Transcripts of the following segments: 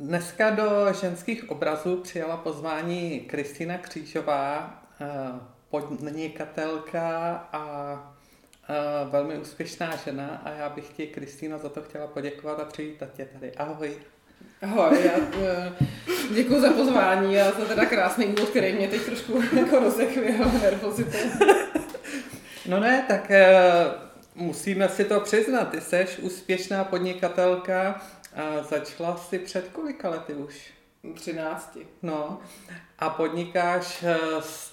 Dneska do ženských obrazů přijala pozvání Kristýna Křížová, eh, podnikatelka a eh, velmi úspěšná žena a já bych ti, Kristýna, za to chtěla poděkovat a přivítat tě tady. Ahoj. Ahoj, já eh, děkuji za pozvání a za teda krásný úvod, který mě teď trošku jako rozechvěl nervozitou. No ne, tak musíme si to přiznat. Ty jsi úspěšná podnikatelka, a začala jsi před kolika lety už? 13. No a podnikáš, eh,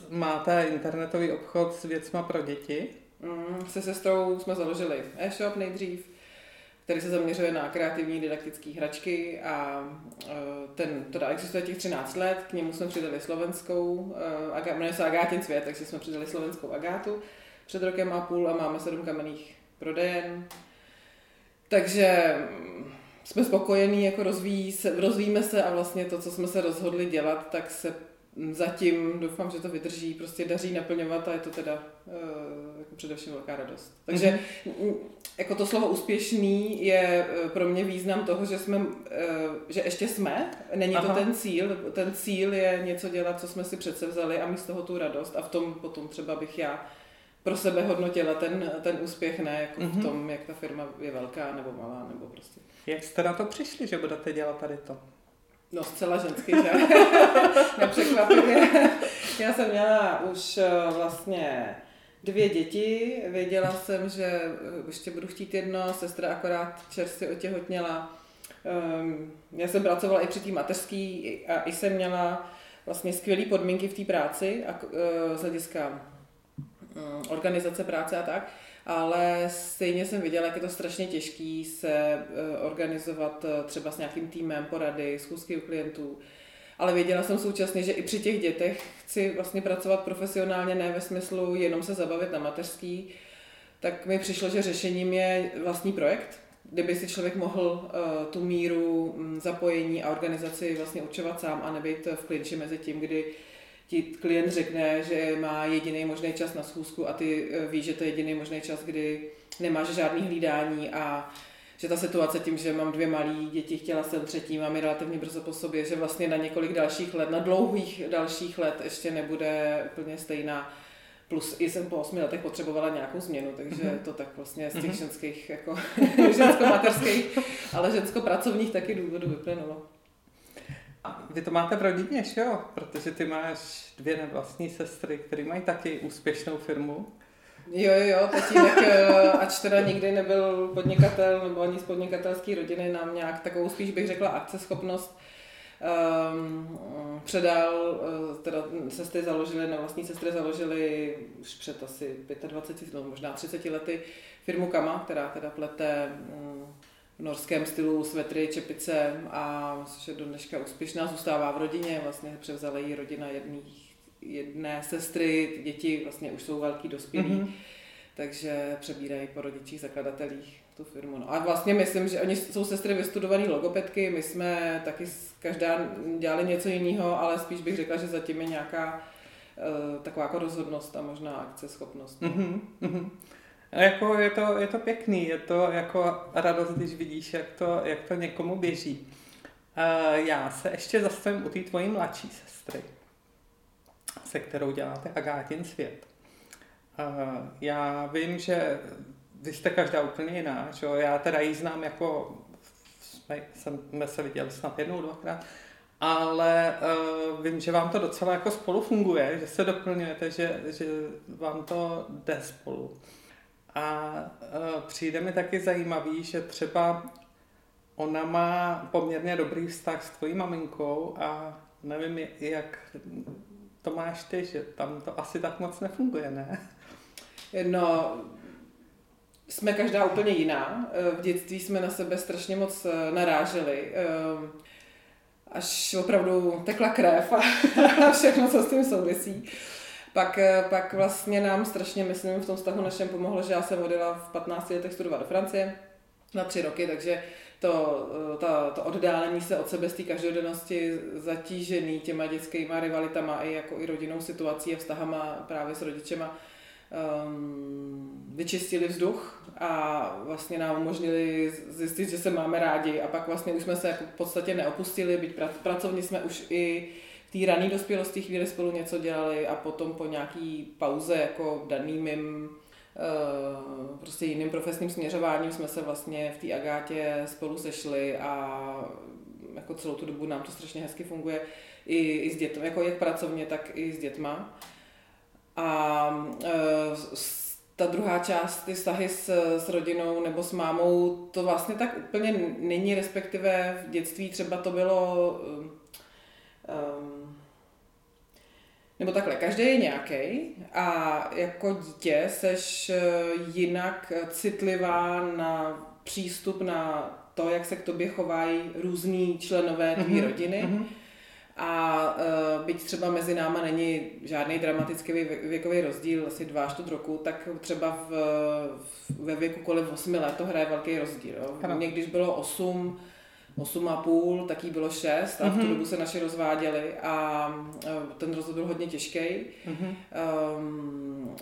máte internetový obchod s věcma pro děti? Mm, se sestrou jsme založili e-shop nejdřív, který se zaměřuje na kreativní didaktické hračky a eh, ten teda existuje těch 13 let, k němu jsme přidali slovenskou, eh, jmenuje se Agátin svět, takže jsme přidali slovenskou Agátu před rokem a půl a máme sedm kamenných prodejen. Takže jsme spokojení, jako rozvíjí se, rozvíjíme se a vlastně to, co jsme se rozhodli dělat, tak se zatím doufám, že to vydrží, prostě daří naplňovat a je to teda uh, jako především velká radost. Takže mm-hmm. jako to slovo úspěšný je uh, pro mě význam toho, že jsme, uh, že ještě jsme, není Aha. to ten cíl, ten cíl je něco dělat, co jsme si přece vzali a mít z toho tu radost a v tom potom třeba bych já pro sebe hodnotila ten, ten úspěch, ne jako mm-hmm. v mhm. tom, jak ta firma je velká nebo malá, nebo prostě. Jak jste na to přišli, že budete dělat tady to? No zcela ženský, že? Nepřekvapivě. Já jsem měla už eh, vlastně dvě děti. Věděla jsem, že eh, ještě budu chtít jedno. Sestra akorát čerstvě otěhotněla. Ehm, já jsem pracovala i při té mateřský a i jsem měla vlastně skvělé podmínky v té práci a eh, z hlediska organizace práce a tak ale stejně jsem viděla, jak je to strašně těžký se eh, organizovat eh, třeba s nějakým týmem porady, schůzky u klientů. Ale věděla jsem současně, že i při těch dětech chci vlastně pracovat profesionálně, ne ve smyslu jenom se zabavit na mateřský, tak mi přišlo, že řešením je vlastní projekt, kdyby si člověk mohl uh, tu míru um, zapojení a organizaci vlastně určovat sám a nebýt v klinči mezi tím, kdy ti klient řekne, že má jediný možný čas na schůzku a ty eh, víš, že to je jediný možný čas, kdy nemáš žádný hlídání a že ta situace tím, že mám dvě malé děti, chtěla jsem třetí, mám je relativně brzo po sobě, že vlastně na několik dalších let, na dlouhých dalších let ještě nebude úplně stejná. Plus i jsem po osmi letech potřebovala nějakou změnu, takže mm-hmm. to tak vlastně z těch mm-hmm. ženských, jako žensko-materských, ale žensko-pracovních taky důvodů vyplynulo. A vy to máte v rodině, že jo? Protože ty máš dvě nevlastní sestry, které mají taky úspěšnou firmu. Jo, jo, jo, tatínek, eh, ač teda nikdy nebyl podnikatel nebo ani z podnikatelské rodiny, nám nějak takovou spíš bych řekla akceschopnost um, předal, eh, teda sestry založily, nevlastní sestry založily už před asi 25, no možná 30 lety firmu Kama, která teda plete um, v norském stylu svetry, čepice a myslím, že do dneška úspěšná zůstává v rodině, vlastně převzala ji rodina jedných, jedné sestry, děti vlastně už jsou velký dospělí, mm-hmm. takže přebírají po rodičích zakladatelích tu firmu. No a vlastně myslím, že oni jsou sestry vystudované logopedky, my jsme taky každá dělali něco jiného, ale spíš bych řekla, že zatím je nějaká uh, taková jako rozhodnost a možná akceschopnost. No. Mm-hmm. Jako je, to, je to pěkný, je to jako radost, když vidíš, jak to, jak to někomu běží. Uh, já se ještě zastavím u té tvojí mladší sestry, se kterou děláte Agátin svět. Uh, já vím, že vy jste každá úplně jiná, že já teda ji znám jako, jsme, jsme se viděli snad jednou, dvakrát, ale uh, vím, že vám to docela jako spolu funguje, že se doplňujete, že, že vám to jde spolu. A uh, přijde mi taky zajímavý, že třeba ona má poměrně dobrý vztah s tvojí maminkou a nevím, jak to máš ty, že tam to asi tak moc nefunguje, ne? No, jsme každá úplně jiná. V dětství jsme na sebe strašně moc eh, naráželi. Až opravdu tekla krev a všechno, co s tím souvisí. Pak, eh, pak vlastně nám strašně, myslím, v tom vztahu našem pomohlo, že já jsem odjela v 15 letech studovat do Francie na tři roky, takže to, eh, ta, to oddálení se od sebe z té každodennosti zatížený těma dětskýma rivalitama i jako i rodinnou situací a vztahama právě s rodičema um, vyčistili vzduch a, vlastně nám umožnili zjistit, že se máme rádi. A pak vlastně už jsme se jako v podstatě neopustili, byť pracovně jsme už i v té rané dospělosti chvíli spolu něco dělali a potom po nějaký pauze jako daný mým eh, prostě jiným profesním směřováním jsme se vlastně v té Agátě spolu sešli a jako celou tu dobu nám to strašně hezky funguje i, i s dětmi, jako jak pracovně, tak i s dětma. A e, ta druhá část, ty vztahy s, s rodinou nebo s mámou, to vlastně tak úplně není, respektive v dětství třeba to bylo, um, nebo takhle, každý je nějaký a jako dítě seš e, jinak citlivá na přístup na to, jak se k tobě chovají různí členové tvý mm-hmm. rodiny. Mm-hmm a uh, byť třeba mezi náma není žádný dramatický věkový rozdíl, asi dva čtvrt roku, tak třeba v, v, ve věku kolem 8 let to hraje velký rozdíl. Jo. Mě když bylo 8, 8 a půl, tak jí bylo 6 a mm-hmm. v tu mhm. dobu se naši rozváděli a uh, ten rozvod byl hodně těžký. Mm-hmm. Um,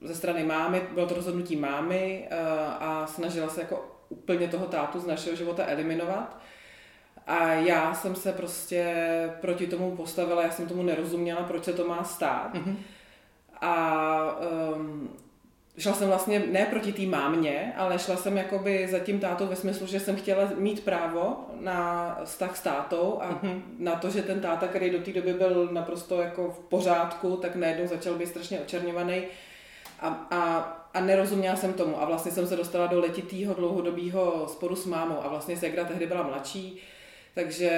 ze strany mámy, bylo to rozhodnutí mámy uh, a snažila se jako úplně toho tátu z našeho života eliminovat. A já jsem se prostě proti tomu postavila, já jsem tomu nerozuměla, proč se to má stát. Mm-hmm. A um, šla jsem vlastně ne proti té mámě, ale šla jsem jakoby za tím tátou ve smyslu, že jsem chtěla mít právo na vztah s tátou a mm-hmm. na to, že ten táta, který do té doby byl naprosto jako v pořádku, tak najednou začal být strašně očerňovaný a, a, a nerozuměla jsem tomu. A vlastně jsem se dostala do letitého dlouhodobého sporu s mámou a vlastně Segra tehdy byla mladší, takže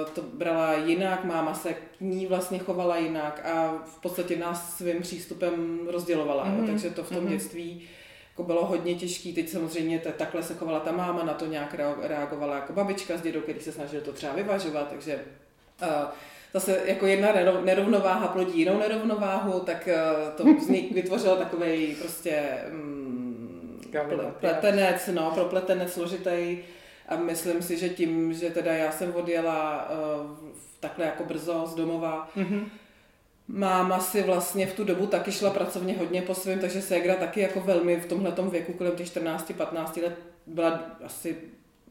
uh, to brala jinak, máma se k ní vlastně chovala jinak a v podstatě nás svým přístupem rozdělovala. Mm-hmm. Takže to v tom mm-hmm. dětství jako bylo hodně těžké. Teď samozřejmě t- takhle se chovala ta máma, na to nějak reagovala jako babička s dědou, který se snažil to třeba vyvažovat, takže uh, zase jako jedna nerovnováha plodí jinou nerovnováhu, tak uh, to vznik, vytvořilo takový prostě um, pletenec, no, propletenec složitý a myslím si, že tím, že teda já jsem odjela uh, takhle jako brzo z domova, mm-hmm. Máma si vlastně v tu dobu taky šla pracovně hodně po svém, takže Segra taky jako velmi v tomhle věku kolem těch 14-15 let byla asi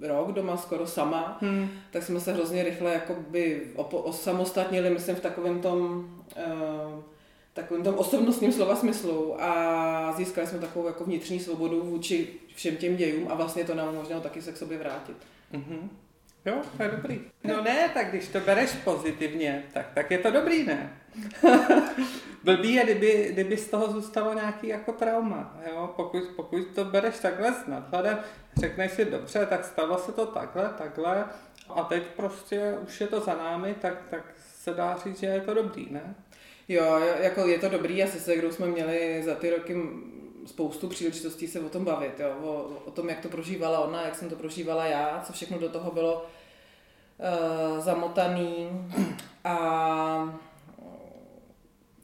rok doma skoro sama, hmm. tak jsme se hrozně rychle jakoby osamostatnili, myslím v takovém tom uh, takovým tom osobnostním slova smyslu a získali jsme takovou jako vnitřní svobodu vůči všem těm dějům a vlastně to nám umožnilo taky se k sobě vrátit. Mm-hmm. Jo, to je dobrý. No ne, tak když to bereš pozitivně, tak, tak je to dobrý, ne? Blbý je, kdyby, kdyby z toho zůstalo nějaký jako trauma, jo? Pokud, pokud to bereš takhle s nadhledem, řekneš si, dobře, tak stalo se to takhle, takhle a teď prostě už je to za námi, tak, tak se dá říct, že je to dobrý, ne? Jo, jako je to dobrý a se Segrou jsme měli za ty roky spoustu příležitostí se o tom bavit, jo, o, o tom, jak to prožívala ona, jak jsem to prožívala já, co všechno do toho bylo uh, zamotaný a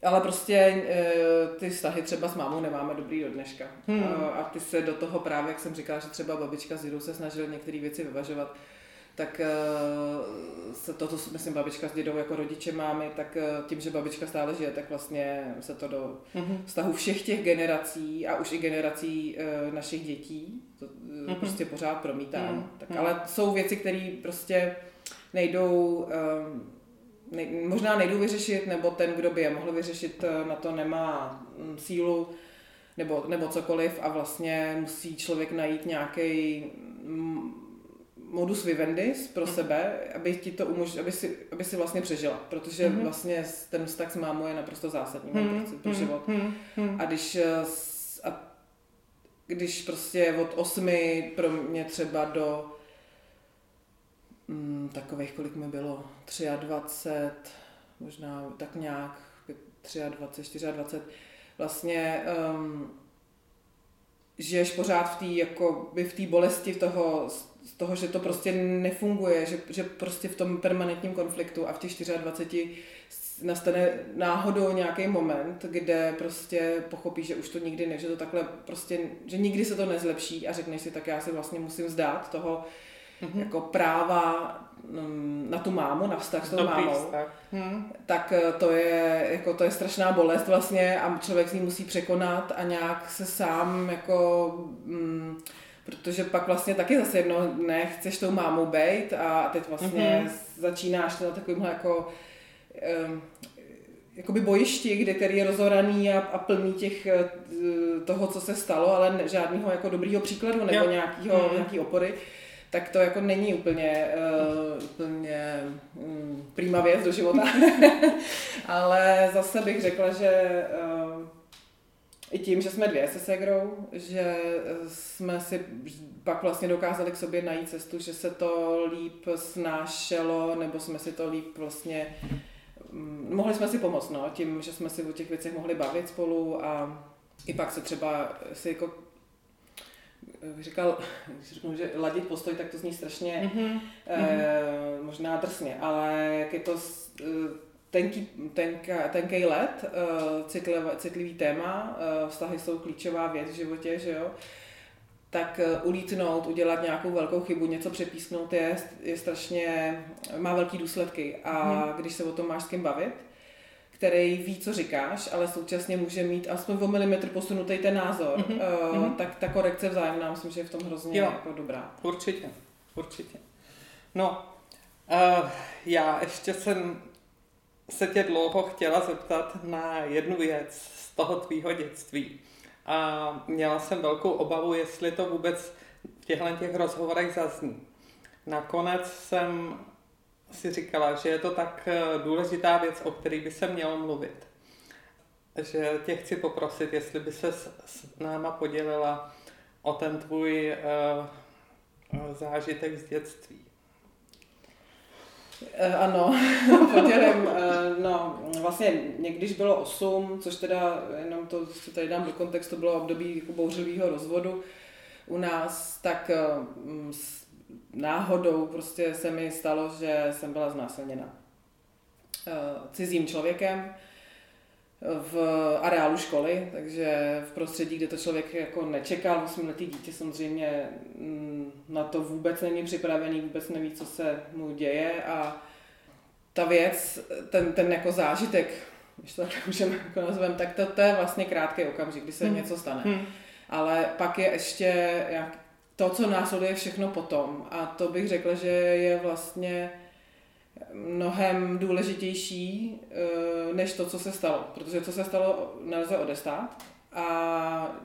ale prostě uh, ty vztahy třeba s mámou nemáme dobrý do dneška. Hmm. Uh, a ty se do toho právě, jak jsem říkala, že třeba babička s se snažili některé věci vyvažovat, tak uh, se to, to, myslím, babička s dědou jako rodiče máme, tak uh, tím, že babička stále žije, tak vlastně se to do mm-hmm. vztahu všech těch generací a už i generací uh, našich dětí to, mm-hmm. prostě pořád promítá. Mm-hmm. Tak, ale jsou věci, které prostě nejdou, nej, možná nejdou vyřešit, nebo ten, kdo by je mohl vyřešit, na to nemá um, sílu nebo, nebo cokoliv a vlastně musí člověk najít nějaký um, modus vivendi pro mm. sebe, aby ti to umožnilo, aby si, aby si vlastně přežila, protože mm-hmm. vlastně ten vztah s mámou je naprosto zásadní mm-hmm. pro život. Mm-hmm. A když eh, a když prostě od osmi pro mě třeba do mm, takových, kolik mi bylo, 23, možná tak nějak 23, 24, vlastně um, žiješ pořád v té jako v té bolesti toho z toho, že to prostě nefunguje, že, že prostě v tom permanentním konfliktu a v těch 24 nastane náhodou nějaký moment, kde prostě pochopíš, že už to nikdy ne, že to takhle prostě, že nikdy se to nezlepší a řekneš si, tak já si vlastně musím zdát toho mm-hmm. jako práva mm, na tu mámu, na vztah s tou Dobrý mámou, vztah. Hm. tak eh, to je, jako, to je strašná bolest vlastně a člověk si ji musí překonat a nějak se sám jako... Mm, protože pak vlastně taky zase jedno dne chceš tou mámou být a teď vlastně Mhm. mm-hmm. začínáš na takovýmhle jako um, jakoby bojišti, kde který je rozhoraný a, a plný těch eh, toho, co se stalo, ale žádného jako dobrýho příkladu nebo Jo. nějakýho, Mhm. nějaký opory, tak to jako není úplně, uh, úplně um, prýma věc do života. ale zase bych řekla, že uh, i tím, že jsme dvě se Segrou, že eh, jsme si pak vlastně dokázali k sobě najít cestu, že se to líp snášelo, nebo jsme si to líp vlastně, mm, mohli jsme si pomoct, no, tím, že jsme si o těch věcech mohli bavit spolu a i pak se třeba si jako říkal, když řeknu, že ladit postoj, tak to zní strašně Mhm. eh, možná drsně, ale jak je to eh, tenký, tenka, tenký let, eh, citlivý, citlivý téma, eh, vztahy jsou klíčová věc v životě, že jo, tak ulítnout, udělat nějakou velkou chybu, něco přepísknout je, je strašně, má velký důsledky. A když se o tom máš s kým bavit, který ví, co říkáš, ale současně může mít aspoň o milimetr posunutý ten názor, Mhm, eh, mhm. tak ta korekce vzájemná, myslím, že je v tom hrozně Jo. jako dobrá. Určitě, určitě. No, uh, já ještě jsem se tě dlouho chtěla zeptat na jednu věc z toho tvýho dětství. A měla jsem velkou obavu, jestli to vůbec v těchto těch rozhovorech zazní. Nakonec jsem si říkala, že je to tak eh, důležitá věc, o které by se mělo mluvit. Že tě chci poprosit, jestli by se s, náma podělila o ten tvůj uh, zážitek z dětství. Ano, podělím. No, vlastně někdyž bylo 8, což teda, jenom to si tady dám do kontextu, bylo období jako bouřlivého rozvodu u nás, tak náhodou prostě se mi stalo, že jsem byla znásilněna eh, cizím člověkem v areálu školy, takže v prostředí, kde to člověk jako nečekal, osmiletý dítě samozřejmě mm, na to vůbec není připravený, vůbec neví, co se mu děje a ta věc, ten, ten jako zážitek, když to tak můžeme jako nazvem, tak to, to je vlastně krátký okamžik, kdy se Hmm. něco stane. Hm. Ale pak je ještě jak to, co následuje všechno potom. A to bych řekla, že je vlastně mnohem důležitější eh, než to, co se stalo. Protože co se stalo, nelze odestát. A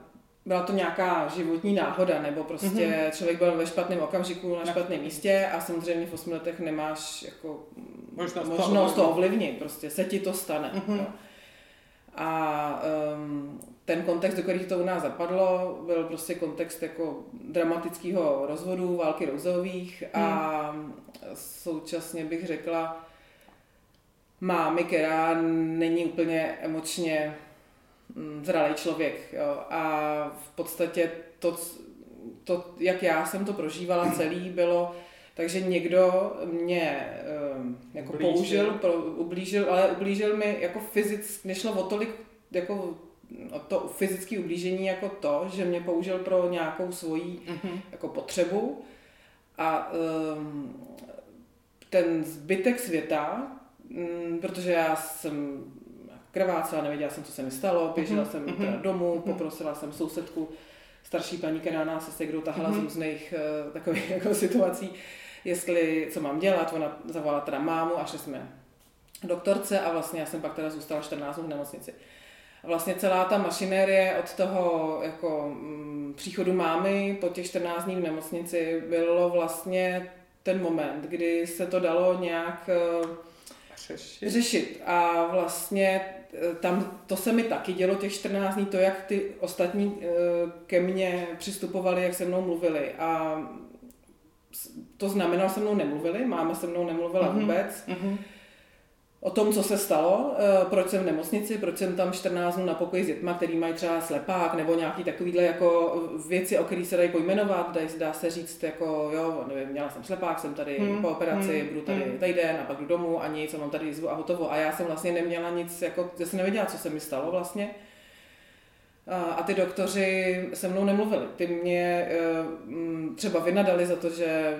byla to nějaká životní náhoda, nebo prostě mm-hmm. člověk byl ve špatném okamžiku na špatném místě a samozřejmě v 8 letech nemáš jako Možnost to možnost to ovlivnit. prostě se ti to stane. Mhm. jo. A um, ten kontext, do kterých to u nás zapadlo, byl prostě kontext jako dramatického rozvodu, války rouzových a současně bych řekla mámy, která není úplně emočně mm, zralý člověk. Jo. A v podstatě to, to, jak já jsem to prožívala celý, bylo takže někdo mě um, jako Ublížil. použil, pro, ublížil, ale ublížil mi jako fyzicky, nešlo o tolik jako to fyzické ublížení jako to, že mě použil pro nějakou svoji Mhm. jako potřebu a um, ten zbytek světa, mm, protože já jsem krvácela, nevěděla jsem, co se mi stalo, běžela Mhm, jsem mhm, teda domů, mhm. poprosila jsem sousedku, starší paní, která nás se segrou tahala Mhm. z různých uh, takových jako situací, jestli, co mám dělat, ona zavolala teda mámu a šli jsme doktorce a vlastně já jsem pak teda zůstala 14 dnů v nemocnici. A vlastně celá ta mašinérie od toho jako mm, příchodu mámy po těch 14 dní v nemocnici bylo vlastně ten moment, kdy se to dalo nějak eh, Řešit. řešit. A vlastně eh, tam to se mi taky dělo těch 14 dní, to, jak ty ostatní eh, ke mně přistupovali, jak se mnou mluvili. A to znamenalo, se mnou nemluvili, máma se mnou nemluvila Mhm. vůbec Mhm. O tom, co se stalo, eh, proč jsem v nemocnici, proč jsem tam 14 dnů na pokoji s dětma, který mají třeba slepák, nebo nějaký takovýhle jako věci, o kterých se dají pojmenovat, dají, dá se říct jako, jo, nevím, měla jsem slepák, jsem tady Hmm, po operaci, hmm, budu tady hmm. týden a pak jdu domů a nic, mám tady jizvu a hotovo. A já jsem vlastně neměla nic, jako, já jsem nevěděla, co se mi stalo vlastně. A, ty doktoři se mnou nemluvili. Ty mě eh, třeba vynadali za to, že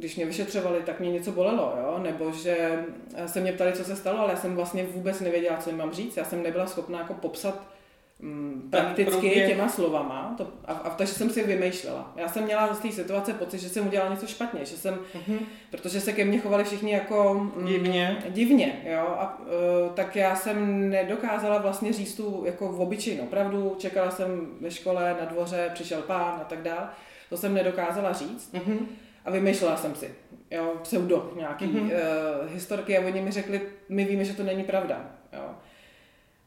když mě vyšetřovali, tak mě něco bolelo, jo? nebo že se mě ptali, co se stalo, ale já jsem vlastně vůbec nevěděla, co jim mám říct. Já jsem nebyla schopná jako popsat mm, prakticky průběh... těma slovama to, a, a takže jsem si vymýšlela. Já jsem měla z té situace pocit, že jsem udělala něco špatně, že jsem, uh-huh. protože se ke mně chovali všichni jako mm, divně, divně jo? A, uh, tak já jsem nedokázala vlastně říct tu jako v obyčejnou pravdu, čekala jsem ve škole, na dvoře, přišel pán a tak dále, to jsem nedokázala říct. Uh-huh. A vymýšlela jsem si, jo, pseudo nějaký uh-huh. uh, historky a oni mi řekli, my víme, že to není pravda, jo.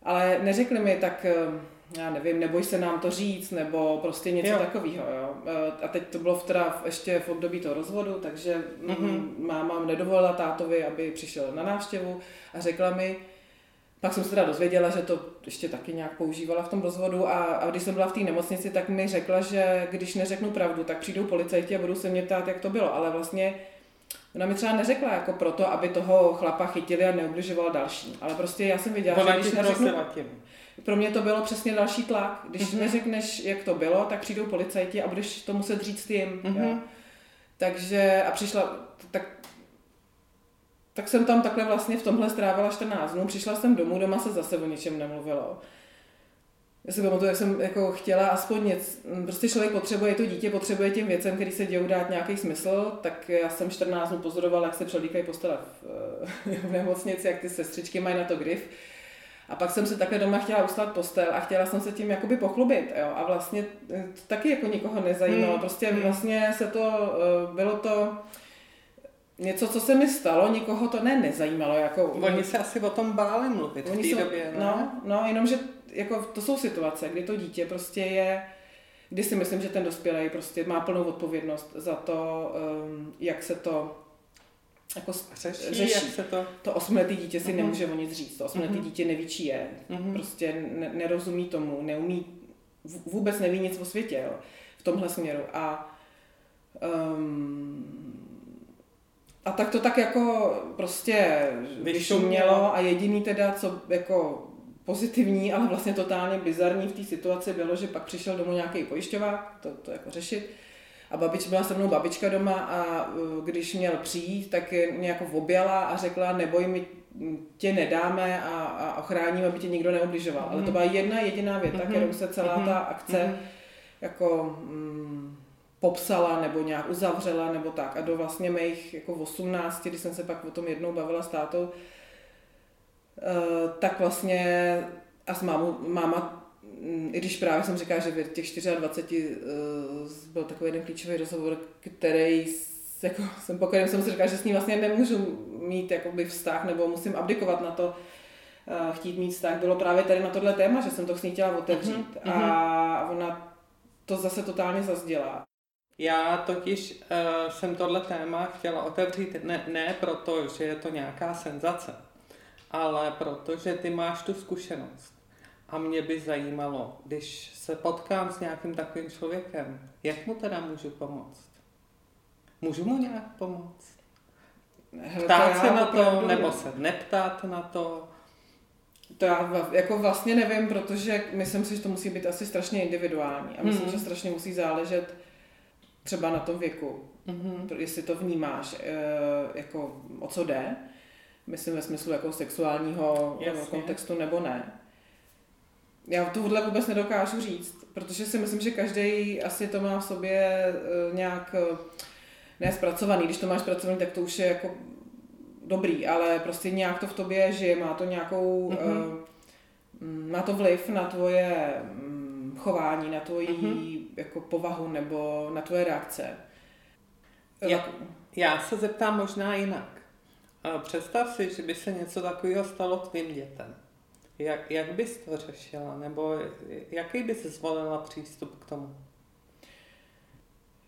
Ale neřekli mi tak, uh, já nevím, neboj se nám to říct, nebo prostě něco jo. takového, jo. Uh, a teď to bylo v teda ještě v období toho rozvodu, takže uh-huh. máma nedovolila tátovi, aby přišel na návštěvu a řekla mi, pak jsem se teda dozvěděla, že to ještě taky nějak používala v tom rozvodu a, a když jsem byla v té nemocnici, tak mi řekla, že když neřeknu pravdu, tak přijdou policajti a budou se mě ptát, jak to bylo. Ale vlastně ona mi třeba neřekla jako proto, aby toho chlapa chytili a neubližoval další. Ale prostě já jsem viděla, že když neřeknu, pro mě to bylo přesně další tlak. Když mm-hmm. neřekneš, jak to bylo, tak přijdou policajti a budeš to muset říct jim. Mm-hmm. Jo. Takže a přišla, tak tak jsem tam takhle vlastně v tomhle strávila 14 dnů, přišla jsem domů, doma se zase o ničem nemluvilo. Já si pamatuju, jak jsem jako chtěla aspoň něco, prostě člověk potřebuje to dítě, potřebuje těm věcem, který se dějou, dát nějaký smysl, tak já jsem 14 dnů pozorovala, jak se přelíkají postele v, v nemocnici, jak ty sestřičky mají na to grif. A pak jsem se takhle doma chtěla uslat postel a chtěla jsem se tím jakoby pochlubit, jo. A vlastně to taky jako nikoho nezajímalo. Hmm. Prostě hmm. vlastně se to, eh, bylo to, něco, co se mi stalo, nikoho to ne, nezajímalo. Jako, Oni se asi o tom báli mluvit Oni v té době, ne? No, no, jenomže jako, to jsou situace, kdy to dítě prostě je, kdy si myslím, že ten dospělý prostě má plnou odpovědnost za to, um, jak se to jako řeší, řeší. Jak se to... to osmiletý dítě si uh-huh. nemůže o nic říct, to osmiletý uh-huh. dítě neví, či je, uh-huh. prostě ne, nerozumí tomu, neumí, vůbec neví nic o světě jo, v tomhle směru a um, a tak to tak jako prostě vyšumělo a jediný teda, co jako pozitivní, ale vlastně totálně bizarní v té situaci bylo, že pak přišel domů nějaký pojišťovák, to, to jako řešit. A babič, byla se mnou babička doma a uh, když měl přijít, tak mě jako objala a řekla, neboj, my tě nedáme a, a ochráníme, aby tě nikdo neobližoval. Mm. Ale to byla jedna jediná věta, mm-hmm. kterou se celá ta akce mm-hmm. jako... Mm, popsala nebo nějak uzavřela nebo tak. A do vlastně mých jako 18, když jsem se pak o tom jednou bavila s tátou, eh, tak vlastně a s mámou, máma, mm, i když právě jsem říkala, že v těch 24 eh, byl takový jeden klíčový rozhovor, který jako, jsem po kterém jsem si říkala, že s ní vlastně nemůžu mít jakoby vztah nebo musím abdikovat na to, eh, chtít mít vztah, bylo právě tady na tohle téma, že jsem to s ní chtěla otevřít. Mm-hmm. A ona to zase totálně zazdělá. Já totiž uh, jsem tohle téma chtěla otevřít ne, ne proto, že je to nějaká senzace, ale proto, že ty máš tu zkušenost. A mě by zajímalo, když se potkám s nějakým takovým člověkem, jak mu teda můžu pomoct? Můžu mu nějak pomoct? Ptát se na to, nebo se neptát na to? To já jako vlastně nevím, protože myslím si, že to musí být asi strašně individuální a myslím, hmm. že strašně musí záležet třeba na tom věku, mm-hmm. jestli to vnímáš, eh, jako o co jde, myslím ve smyslu jako sexuálního eh, Jasně. kontextu nebo ne. Já tohle vůbec nedokážu říct, protože si myslím, že každý asi to má v sobě eh, nějak nespracovaný. Když to máš zpracovaný, tak to už je jako dobrý, ale prostě nějak to v tobě žije, má to nějakou, mm-hmm. má to vliv na tvoje mm, chování, na tvoji mm-hmm jako povahu nebo na tvoje reakce. Já, já se zeptám možná jinak. Představ si, že by se něco takového stalo tvým dětem. Jak, jak bys to řešila? Nebo jaký bys zvolila přístup k tomu?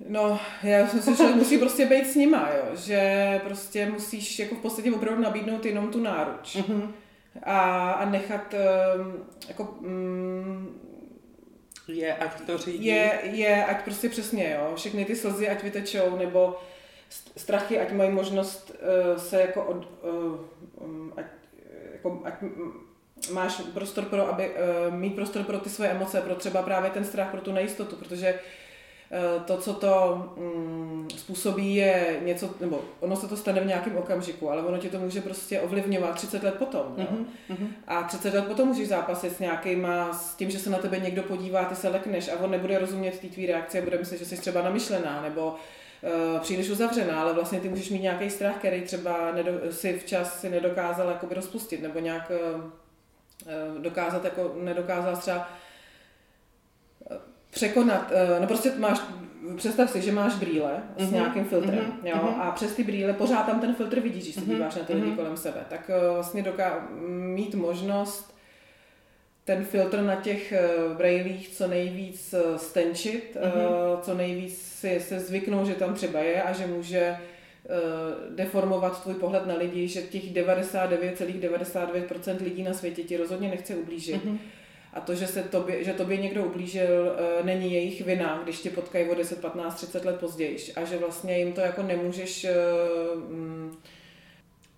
No, já si myslím, že musí prostě být s nima, jo. Že prostě musíš jako v podstatě opravdu nabídnout jenom tu náruč. Mm-hmm. A, a nechat um, jako um, je, ať to řídí. Je, je, ať prostě přesně, jo. Všechny ty slzy, ať vytečou, nebo strachy, ať mají možnost uh, se jako, od, uh, ať, jako ať máš prostor pro, aby uh, mít prostor pro ty svoje emoce, pro třeba právě ten strach, pro tu nejistotu, protože Eh, to, co to mm, způsobí, je něco, nebo ono se to stane v nějakém okamžiku, ale ono ti to může prostě ovlivňovat 30 let potom. Mm-hmm. A 30 let potom můžeš zápasit s nějakýma, s tím, že se na tebe někdo podívá, ty se lekneš a on nebude rozumět té tvý reakce, bude myslet, že jsi třeba namyšlená, nebo uh, příliš uzavřená, ale vlastně ty můžeš mít nějaký strach, který třeba nedo, si včas si nedokázal jakoby rozpustit, nebo nějak uh, dokázat, jako nedokázal třeba překonat, eh, no prostě máš, představ si, že máš brýle mm-hmm. s mhm. nějakým filtrem, mm-hmm. jo, mm-hmm. a přes ty brýle pořád tam ten filtr vidíš, když se mm-hmm. díváš na ty lidi mm-hmm. kolem sebe, tak eh, vlastně doká- mít možnost ten filtr na těch eh, brejlích co nejvíc stenčit, mm-hmm. co nejvíc si se zvyknou, že tam třeba je a že může deformovat tvůj pohled na lidi, že těch 99,99% lidí na světě ti rozhodně nechce ublížit. Mm-hmm a to, že, se tobě, že tobě někdo ublížil, eh, není jejich vina, když tě potkají o 10, 15, 30 let později. A že vlastně jim to jako nemůžeš eh, mm,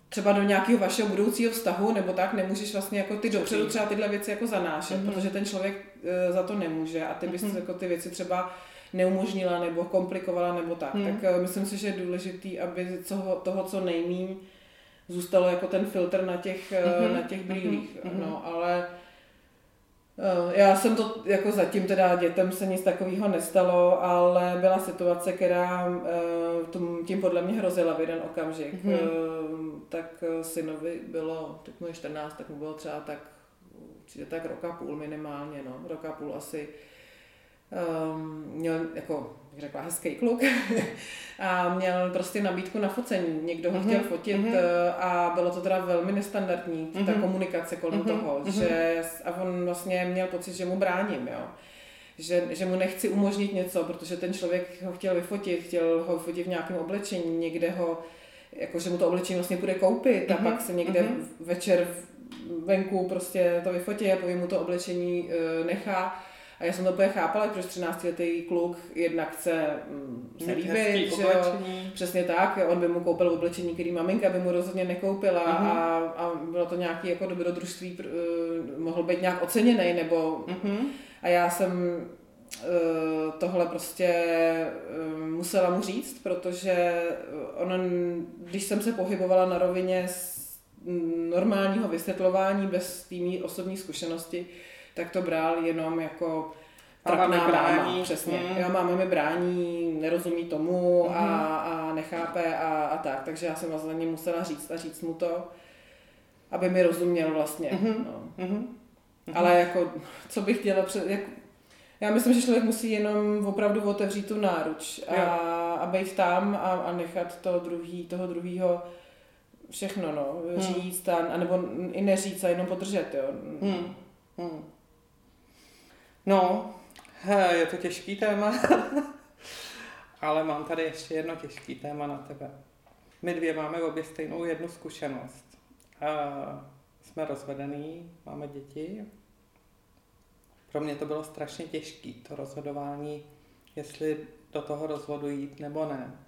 třeba do nějakého vašeho budoucího vztahu nebo tak, nemůžeš vlastně jako ty dopředu třeba tyhle věci jako zanášet, mm-hmm. protože ten člověk eh, za to nemůže a ty bys mm-hmm. jako ty věci třeba neumožnila nebo komplikovala nebo tak. Mm. Tak myslím si, že je důležitý, aby toho, toho co nejmíň zůstalo jako ten filtr na těch, mm-hmm. na těch brýlích. Mm-hmm. No, ale já jsem to, jako zatím teda dětem se nic takového nestalo, ale byla situace, která eh, tím podle mě hrozila v jeden okamžik. Mm-hmm. Tak synovi bylo, teď mu je 14, tak mu bylo třeba tak, určitě tak roka půl minimálně, no, roka půl asi. Um, měl jako řekla, hezký kluk a měl prostě nabídku na focení. Někdo ho mm-hmm. chtěl fotit mm-hmm. a bylo to teda velmi nestandardní, mm-hmm. ta mhm. komunikace kolem mm-hmm. toho, mm-hmm. že a on vlastně měl pocit, že mu bráním, jo. Že, že mu nechci umožnit něco, protože ten člověk ho chtěl vyfotit, chtěl ho vyfotit v nějakém oblečení, někde ho, jako že mu to oblečení vlastně bude koupit mm-hmm. a pak se někde mm-hmm. večer venku prostě to vyfotí a povím mu to oblečení uh, nechá a já jsem to úplně chápala, protože 13 letý kluk jednak chce mm, se líbit, že jo? Přesně tak, on by mu koupil oblečení, který maminka by mu rozhodně nekoupila uh-huh. a, a bylo to nějaký jako dobrodružství, uh, mohl být nějak oceněný, nebo uh-huh. a já jsem uh, tohle prostě uh, musela mu říct, protože on, když jsem se pohybovala na rovině normálního vysvětlování bez té osobní zkušenosti, tak to bral jenom jako trapná máma, přesně. Mm. Jo, máma mi brání, nerozumí tomu mm. a, a nechápe a, a tak. Takže já jsem vlastně musela říct a říct mu to, aby mi rozuměl vlastně. Mm-hmm. No. Mm-hmm. Ale jako, co bych chtěla před, jak, já myslím, že člověk musí jenom opravdu otevřít tu náruč a, a být tam a, a nechat to druhý, toho druhého všechno, no, hmm. říct, a, anebo i neříct a jenom podržet, jo. Hmm. Hmm. No, je to těžký téma, ale mám tady ještě jedno těžký téma na tebe. My dvě máme obě stejnou jednu zkušenost. Jsme rozvedený, máme děti. Pro mě to bylo strašně těžké, to rozhodování, jestli do toho rozvodu jít nebo ne.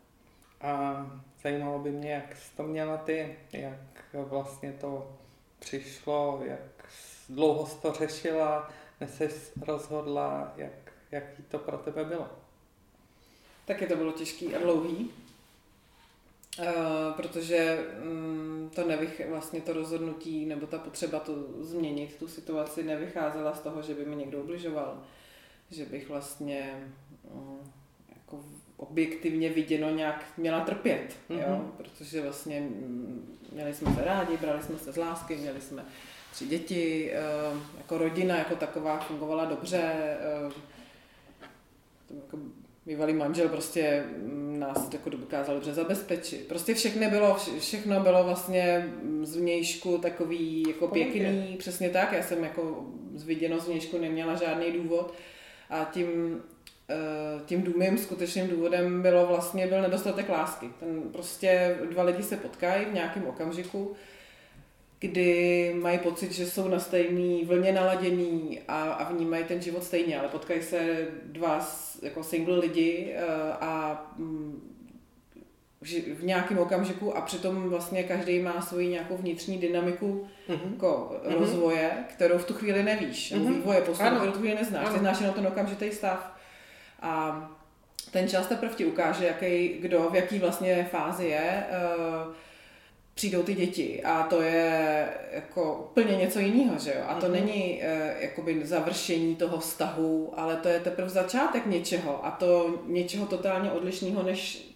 A zajímalo by mě, jak jsi to měla ty, jak vlastně to přišlo, jak dlouho jsi to řešila, než jsi rozhodla, jak, jaký to pro tebe bylo? Taky to bylo těžký a dlouhý, uh, protože um, to nevych, vlastně to rozhodnutí nebo ta potřeba to změnit, tu situaci nevycházela z toho, že by mi někdo ubližoval, že bych vlastně um, jako objektivně viděno nějak měla trpět, mm-hmm. jo? Mhm. protože vlastně mm, měli jsme se rádi, brali jsme se z lásky, měli jsme tři děti, eh, jako rodina jako taková fungovala dobře, eh, jako bývalý manžel prostě mm, nás jako dokázal dobře zabezpečit. Prostě všechno bylo, všechno bylo vlastně z vnějšku takový jako pěkný, přesně tak. Já jsem jako z viděno z vnějšku neměla žádný důvod a tím eh, tím důmým skutečným důvodem bylo vlastně byl nedostatek lásky. Ten prostě dva lidi se potkají v nějakém okamžiku kdy mají pocit, že jsou na stejný vlně naladěný a, a vnímají ten život stejně, ale potkají se dva jako single lidi eh, a mm, v nějakém okamžiku a přitom vlastně každý má svoji nějakou vnitřní dynamiku mm-hmm. jako mm-hmm. rozvoje, kterou v tu chvíli nevíš, mm-hmm. vývoje postupu, kterou tu chvíli neznáš, ty znáš jenom ten okamžitý stav. A ten čas teprve ti ukáže, jaký, kdo v jaký vlastně fázi je. Uh, přijdou ty děti a to je jako úplně něco jiného, že jo? A to mm-hmm. není uh, jakoby završení toho vztahu, ale to je teprve začátek něčeho a to něčeho totálně odlišného než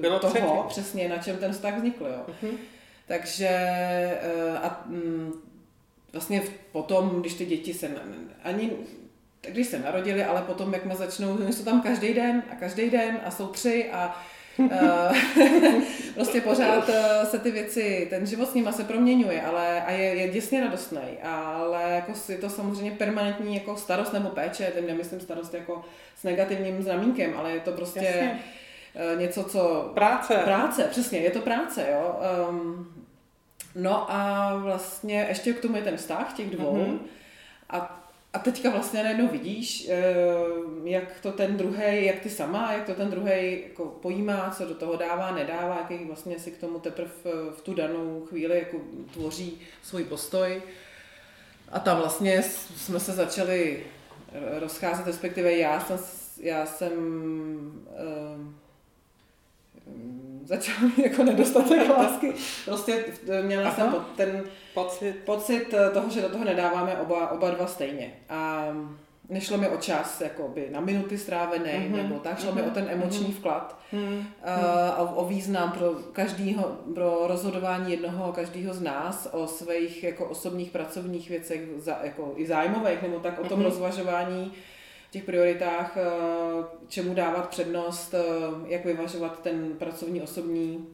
Bylo toho, předtím. přesně na čem ten vztah vznikl, jo? Mhm. Takže uh, a mm, vlastně potom, když ty děti se ani když se narodili, ale potom, jak jsme začnou, oni jsou tam každý den a každý den a jsou tři a prostě pořád eh, se ty věci, ten život s nima se proměňuje, ale a je, je děsně radostný, ale jako je to samozřejmě permanentní jako starost nebo péče, tím nemyslím starost jako s negativním znamínkem, ale je to prostě Jasně. eh, něco, co Práce. Práce, přesně, je to práce, jo. Um, no a vlastně ještě k tomu je ten vztah těch dvou. Mhm. Mm-hmm. A, a teďka vlastně najednou vidíš, eh, jak to ten druhý, jak ty sama, jak to ten druhý jako pojímá, co do toho dává, nedává, jaký vlastně si k tomu teprve v- v tu danou chvíli jako tvoří svůj postoj. A tam vlastně jsme se začali eh, rozcházet, respektive já jsem, já jsem eh, začal mít jako nedostatek lásky. Prostě měla Aha. jsem ten Pocit. pocit eh, toho, že do toho nedáváme oba, oba dva stejně. A nešlo mi o čas jakoby, na minuty strávené, Mhm, mm-hmm. nebo tak, šlo mm-hmm. mi o ten emoční vklad Hmm. a o, o význam pro každýho, pro rozhodování jednoho každého z nás o svých jako osobních pracovních věcech, za, jako i zájmových, nebo tak o tom Mhm. rozvažování těch prioritách, eh, čemu dávat přednost, eh, jak vyvažovat ten pracovní osobní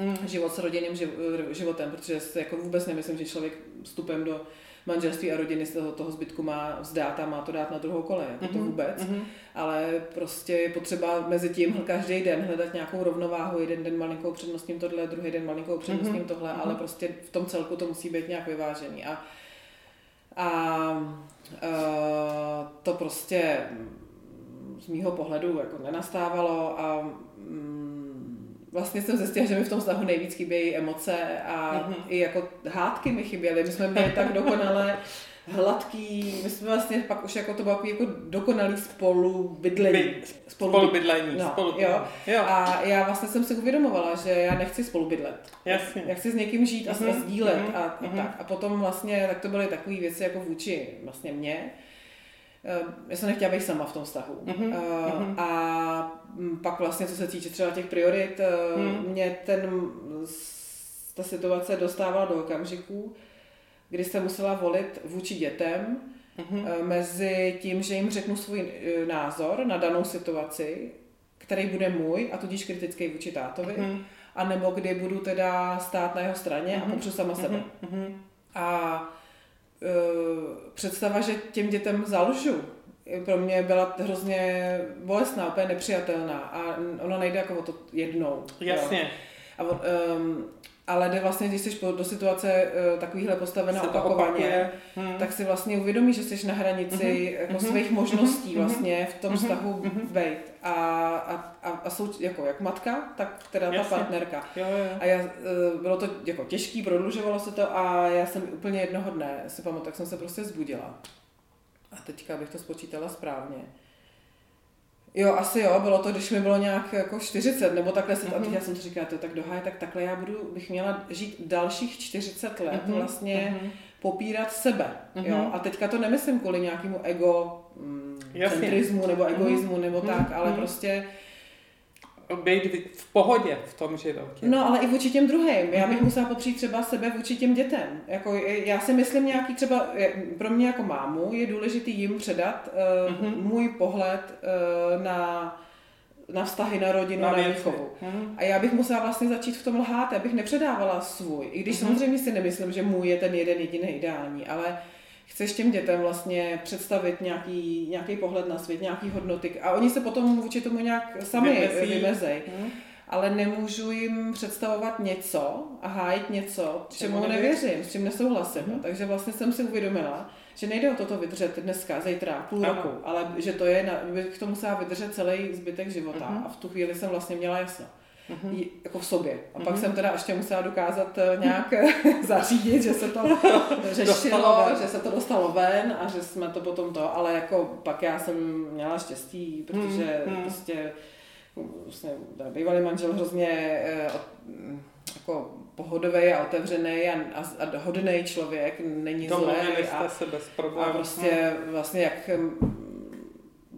Hmm. život s rodinným živ- životem, protože jako vůbec nemyslím, že člověk vstupem do manželství a rodiny z toho, toho zbytku má vzdát a má to dát na druhou kole, jako to Mhm, vůbec. mhm. Ale prostě je potřeba mezi tím každý den hledat nějakou rovnováhu, jeden den malinkou přednostním tohle, druhý den malinkou přednostním Mhm, tohle, mhm. ale prostě v tom celku to musí být nějak vyvážený. A, a to prostě mm, z mýho pohledu jako nenastávalo a mm, vlastně jsem zjistila, že mi v tom vztahu nejvíc chybějí emoce a Mhm. i jako hádky mi chyběly. My jsme byli tak dokonale hladký, my jsme vlastně pak už jako to bylo jako dokonalý spolu bydlení. By- Spolubydlení. No, spolubydlení. jo. jo. A já vlastně jsem si uvědomovala, že já nechci spolu bydlet. Jasně. Já chci s někým žít a, Mhm, a sdílet mhm, a, a mhm. tak. A potom vlastně, tak to byly takové věci jako vůči vlastně mě. Eh, Já jsem nechtěla být sama v tom vztahu. Mhm, Eh, mhm. A mm, pak vlastně, co se týče třeba těch priorit, Mhm. mě ten, ta situace dostávala do okamžiků, kdy jsem musela volit vůči dětem Mhm. eh, mezi tím, že jim řeknu svůj eh, názor na danou situaci, který bude můj a tudíž kritický vůči tátovi, Mhm. a nebo kdy budu teda stát na jeho straně a Mhm. popřu sama sebe. Mhm. A uh, představa, že těm dětem zalžu, pro mě byla hrozně bolestná, úplně nepřijatelná a ono nejde jako o to jednou. Jo. Jasně. A on, um, ale jde vlastně, když jsi do situace uh, takovýhle postavená Se opakovaně. Hmm. tak si vlastně uvědomíš, že jsi na hranici Mhm, jako mhm, svých možností mhm, vlastně v tom mhm, vztahu mhm. být. A, a, a, a jsou jako jak matka, tak teda ta Jasně. partnerka. Jo, jo. A já, eh, bylo to jako těžký, prodlužovalo se to a já jsem úplně jednoho dne, si pamatuju, tak jsem se prostě zbudila. A teďka bych to spočítala správně. Jo, asi jo, bylo to, když mi bylo nějak jako 40 nebo takhle, teď Mhm. já jsem si říkala, to tak doháje, tak takhle já budu, bych měla žít dalších 40 let Mhm, vlastně mhm. popírat sebe. Mhm. Jo? A teďka to nemyslím kvůli nějakému ego mm, Jasně. centrismu nebo egoismu nebo Mhm, tak, ale mhm. prostě Být v- pohodě v tom životě. No, ale i vůči těm druhým. Já bych Mhm. musela popřít třeba sebe vůči těm dětem. Jako, já si myslím nějaký třeba, pro mě jako mámu je důležitý jim předat uh, Mhm. můj pohled uh, na, na vztahy, na rodinu, na, na výchovu. Mhm. A já bych musela vlastně začít v tom lhát, abych nepředávala svůj. I když Mhm. samozřejmě si nemyslím, že můj je ten jeden jediný ideální, ale chceš těm dětem vlastně představit nějaký, nějaký pohled na svět, nějaký hodnoty a oni se potom vůči tomu nějak sami Vymezí. vymezej Mhm. ale nemůžu jim představovat něco a hájit něco, Čemu nevěřím, s čím nesouhlasím. Mhm. Takže vlastně jsem si uvědomila, že nejde o toto vydržet dneska, zítra, půl Ano. roku, ale že to je, na, bych to musela vydržet celý zbytek života. Mhm. A v tu chvíli jsem vlastně měla jasno. Mm-hmm. jako v sobě. A pak mm-hmm. jsem teda ještě musela dokázat eh, nějak zařídit, že se to řešilo, že se to dostalo ven a že jsme to potom to, ale jako pak já jsem měla štěstí, protože mm-hmm. prostě vlastně, bývalý manžel hrozně eh, jako pohodový a otevřený a, a, a hodný člověk, není zlý. A, se bez problémů. A prostě vlastně jak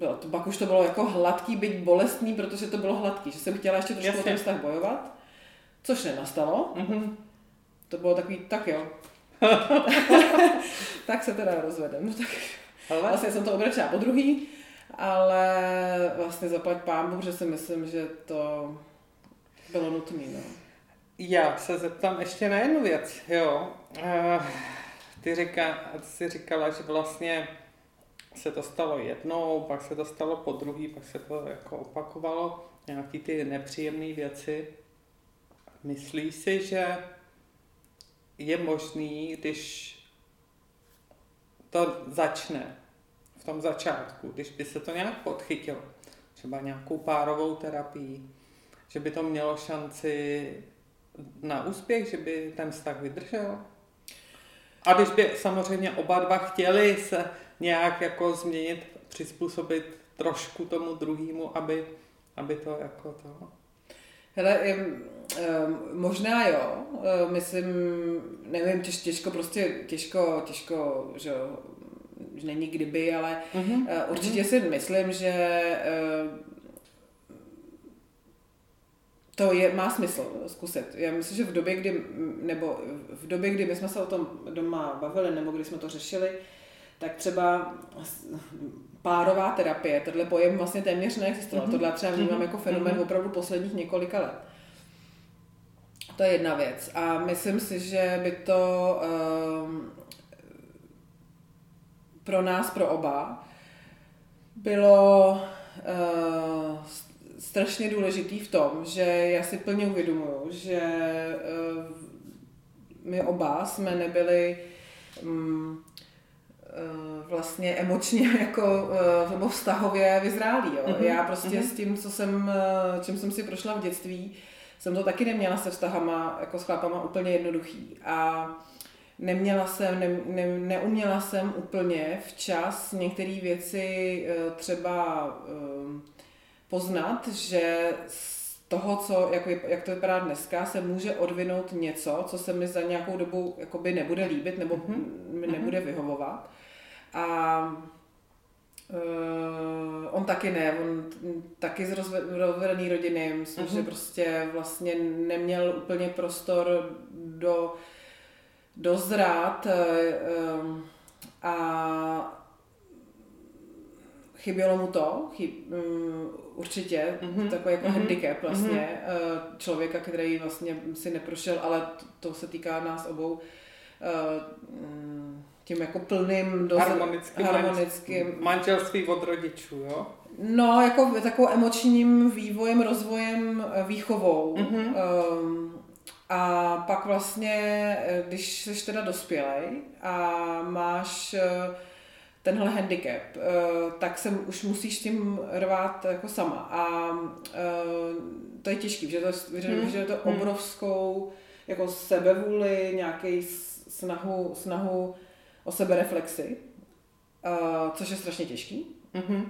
bylo to, pak už to bylo jako hladký, byť bolestný, protože to bylo hladký, že jsem chtěla ještě trošku Jasně. o ten vztah bojovat, což nenastalo. Mm-hmm. To bylo takový, tak jo. tak se teda rozvedem. No, tak ale? Vlastně jsem to obrečila po druhý, ale vlastně zaplať pámbu, že si myslím, že to bylo nutné. No. Já se zeptám ještě na jednu věc. Jo. Uh, ty, říká, ty jsi říkala, že vlastně se to stalo jednou, pak se to stalo po druhý, pak se to jako opakovalo, nějaký ty nepříjemné věci. Myslíš si, že je možný, když to začne v tom začátku, když by se to nějak podchytilo, třeba nějakou párovou terapii, že by to mělo šanci na úspěch, že by ten vztah vydržel? A když by samozřejmě oba dva chtěli se nějak jako změnit, přizpůsobit trošku tomu druhému, aby, aby to jako to... Hele, možná jo, myslím, nevím, těž, těžko prostě, těžko, těžko, že že není kdyby, ale uh-huh. určitě uh-huh. si myslím, že to je, má smysl zkusit. Já myslím, že v době, kdy, nebo v době, kdy my jsme se o tom doma bavili, nebo kdy jsme to řešili, tak třeba párová terapie, tenhle pojem vlastně téměř neexistoval. Mm-hmm. Tohle třeba vnímám mm-hmm. jako fenomén mm-hmm. opravdu posledních několika let. To je jedna věc. A myslím si, že by to um, pro nás, pro oba, bylo uh, strašně důležitý v tom, že já si plně uvědomuju, že uh, my oba jsme nebyli um, vlastně emočně jako nebo vztahově vyzrálí. Jo. Mm-hmm. Já prostě mm-hmm. s tím, co jsem, čím jsem si prošla v dětství, jsem to taky neměla se vztahama jako s chlapama úplně jednoduchý. A neměla jsem, ne, ne, neuměla jsem úplně včas některé věci třeba poznat, že z toho, co, jak, jak to vypadá dneska, se může odvinout něco, co se mi za nějakou dobu jakoby nebude líbit nebo mm-hmm. mi nebude vyhovovat. A Uh, on taky ne, on taky z rozvedený rodiny, myslím, uh-huh. že prostě vlastně neměl úplně prostor do, dozrát uh, a chybělo mu to, chyb, um, určitě, mm-hmm. takový jako mm-hmm. handicap vlastně mm-hmm. člověka, který vlastně si neprošel, ale to, to se týká nás obou, uh, tím jako plným doz... harmonickým, harmonickým manželství od rodičů, jo? No, jako takovou emočním vývojem, rozvojem, eh, výchovou. Mm-hmm. Um, a pak vlastně, když jsi teda dospělej a máš tenhle handicap, tak se už musíš tím rvát jako sama. A to je těžký, že to, hmm. že to hmm. obrovskou jako sebevůli, nějaký snahu, snahu o sebereflexi, uh, což je strašně těžký. Mm-hmm.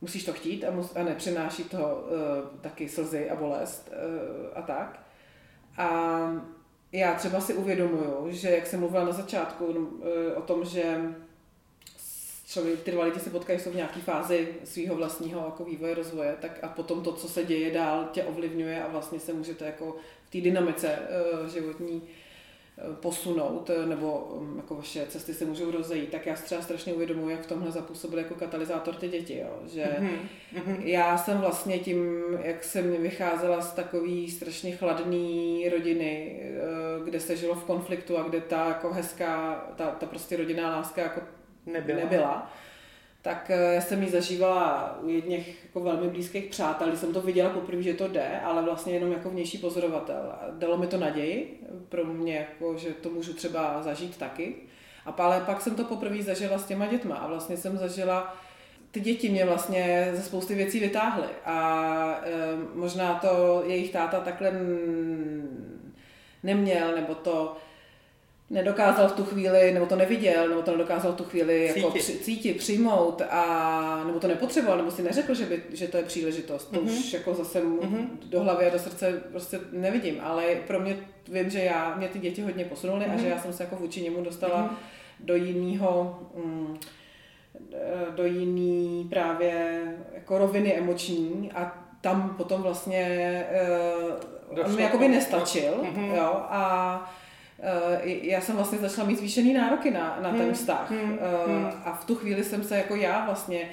Musíš to chtít a, mus, a nepřináší to uh, taky slzy a bolest uh, a tak. A já třeba si uvědomuju, že jak jsem mluvila na začátku uh, o tom, že člověk, ty dva lidi se potkají, jsou v nějaké fázi svého vlastního jako vývoje, rozvoje, tak a potom to, co se děje dál, tě ovlivňuje a vlastně se můžete jako v té dynamice uh, životní posunout, eh, nebo mm, jako vaše cesty se můžou rozejít, tak já si třeba strašně uvědomuji, jak v tomhle zapůsobil jako katalyzátor ty děti, jo? že mm-hmm. já jsem vlastně tím, jak jsem vycházela z takový strašně chladný rodiny, eh, kde se žilo v konfliktu a kde ta jako hezká, ta, ta prostě rodinná láska jako nebyla, nebyla tak eh, já jsem ji zažívala u jedných jako velmi blízkých přátel, když jsem to viděla poprvé, že to jde, ale vlastně jenom jako vnější pozorovatel. Dalo mi to naději pro mě, jako, že to můžu třeba zažít taky. A ale pak jsem to poprvé zažila s těma dětma a vlastně jsem zažila ty děti mě vlastně ze spousty věcí vytáhly a e, možná to jejich táta takhle neměl, nebo to nedokázal v tu chvíli, nebo to neviděl, nebo to nedokázal v tu chvíli cítit, jako při, cítit přijmout, a, nebo to nepotřeboval, nebo si neřekl, že, by, že to je příležitost. To mm-hmm. už jako zase mm-hmm. do hlavy a do srdce prostě nevidím, ale pro mě vím, že já, mě ty děti hodně posunuly mm-hmm. a že mhm. já jsem se jako vůči němu dostala mm-hmm. do jiného mm, do jiný právě jako roviny emoční a tam potom vlastně uh, on mi jakoby nestačil, mm-hmm. jo, a já jsem vlastně začala mít zvýšený nároky na, na ten mhm. vztah. Mm, uh, a v tu chvíli jsem se jako já vlastně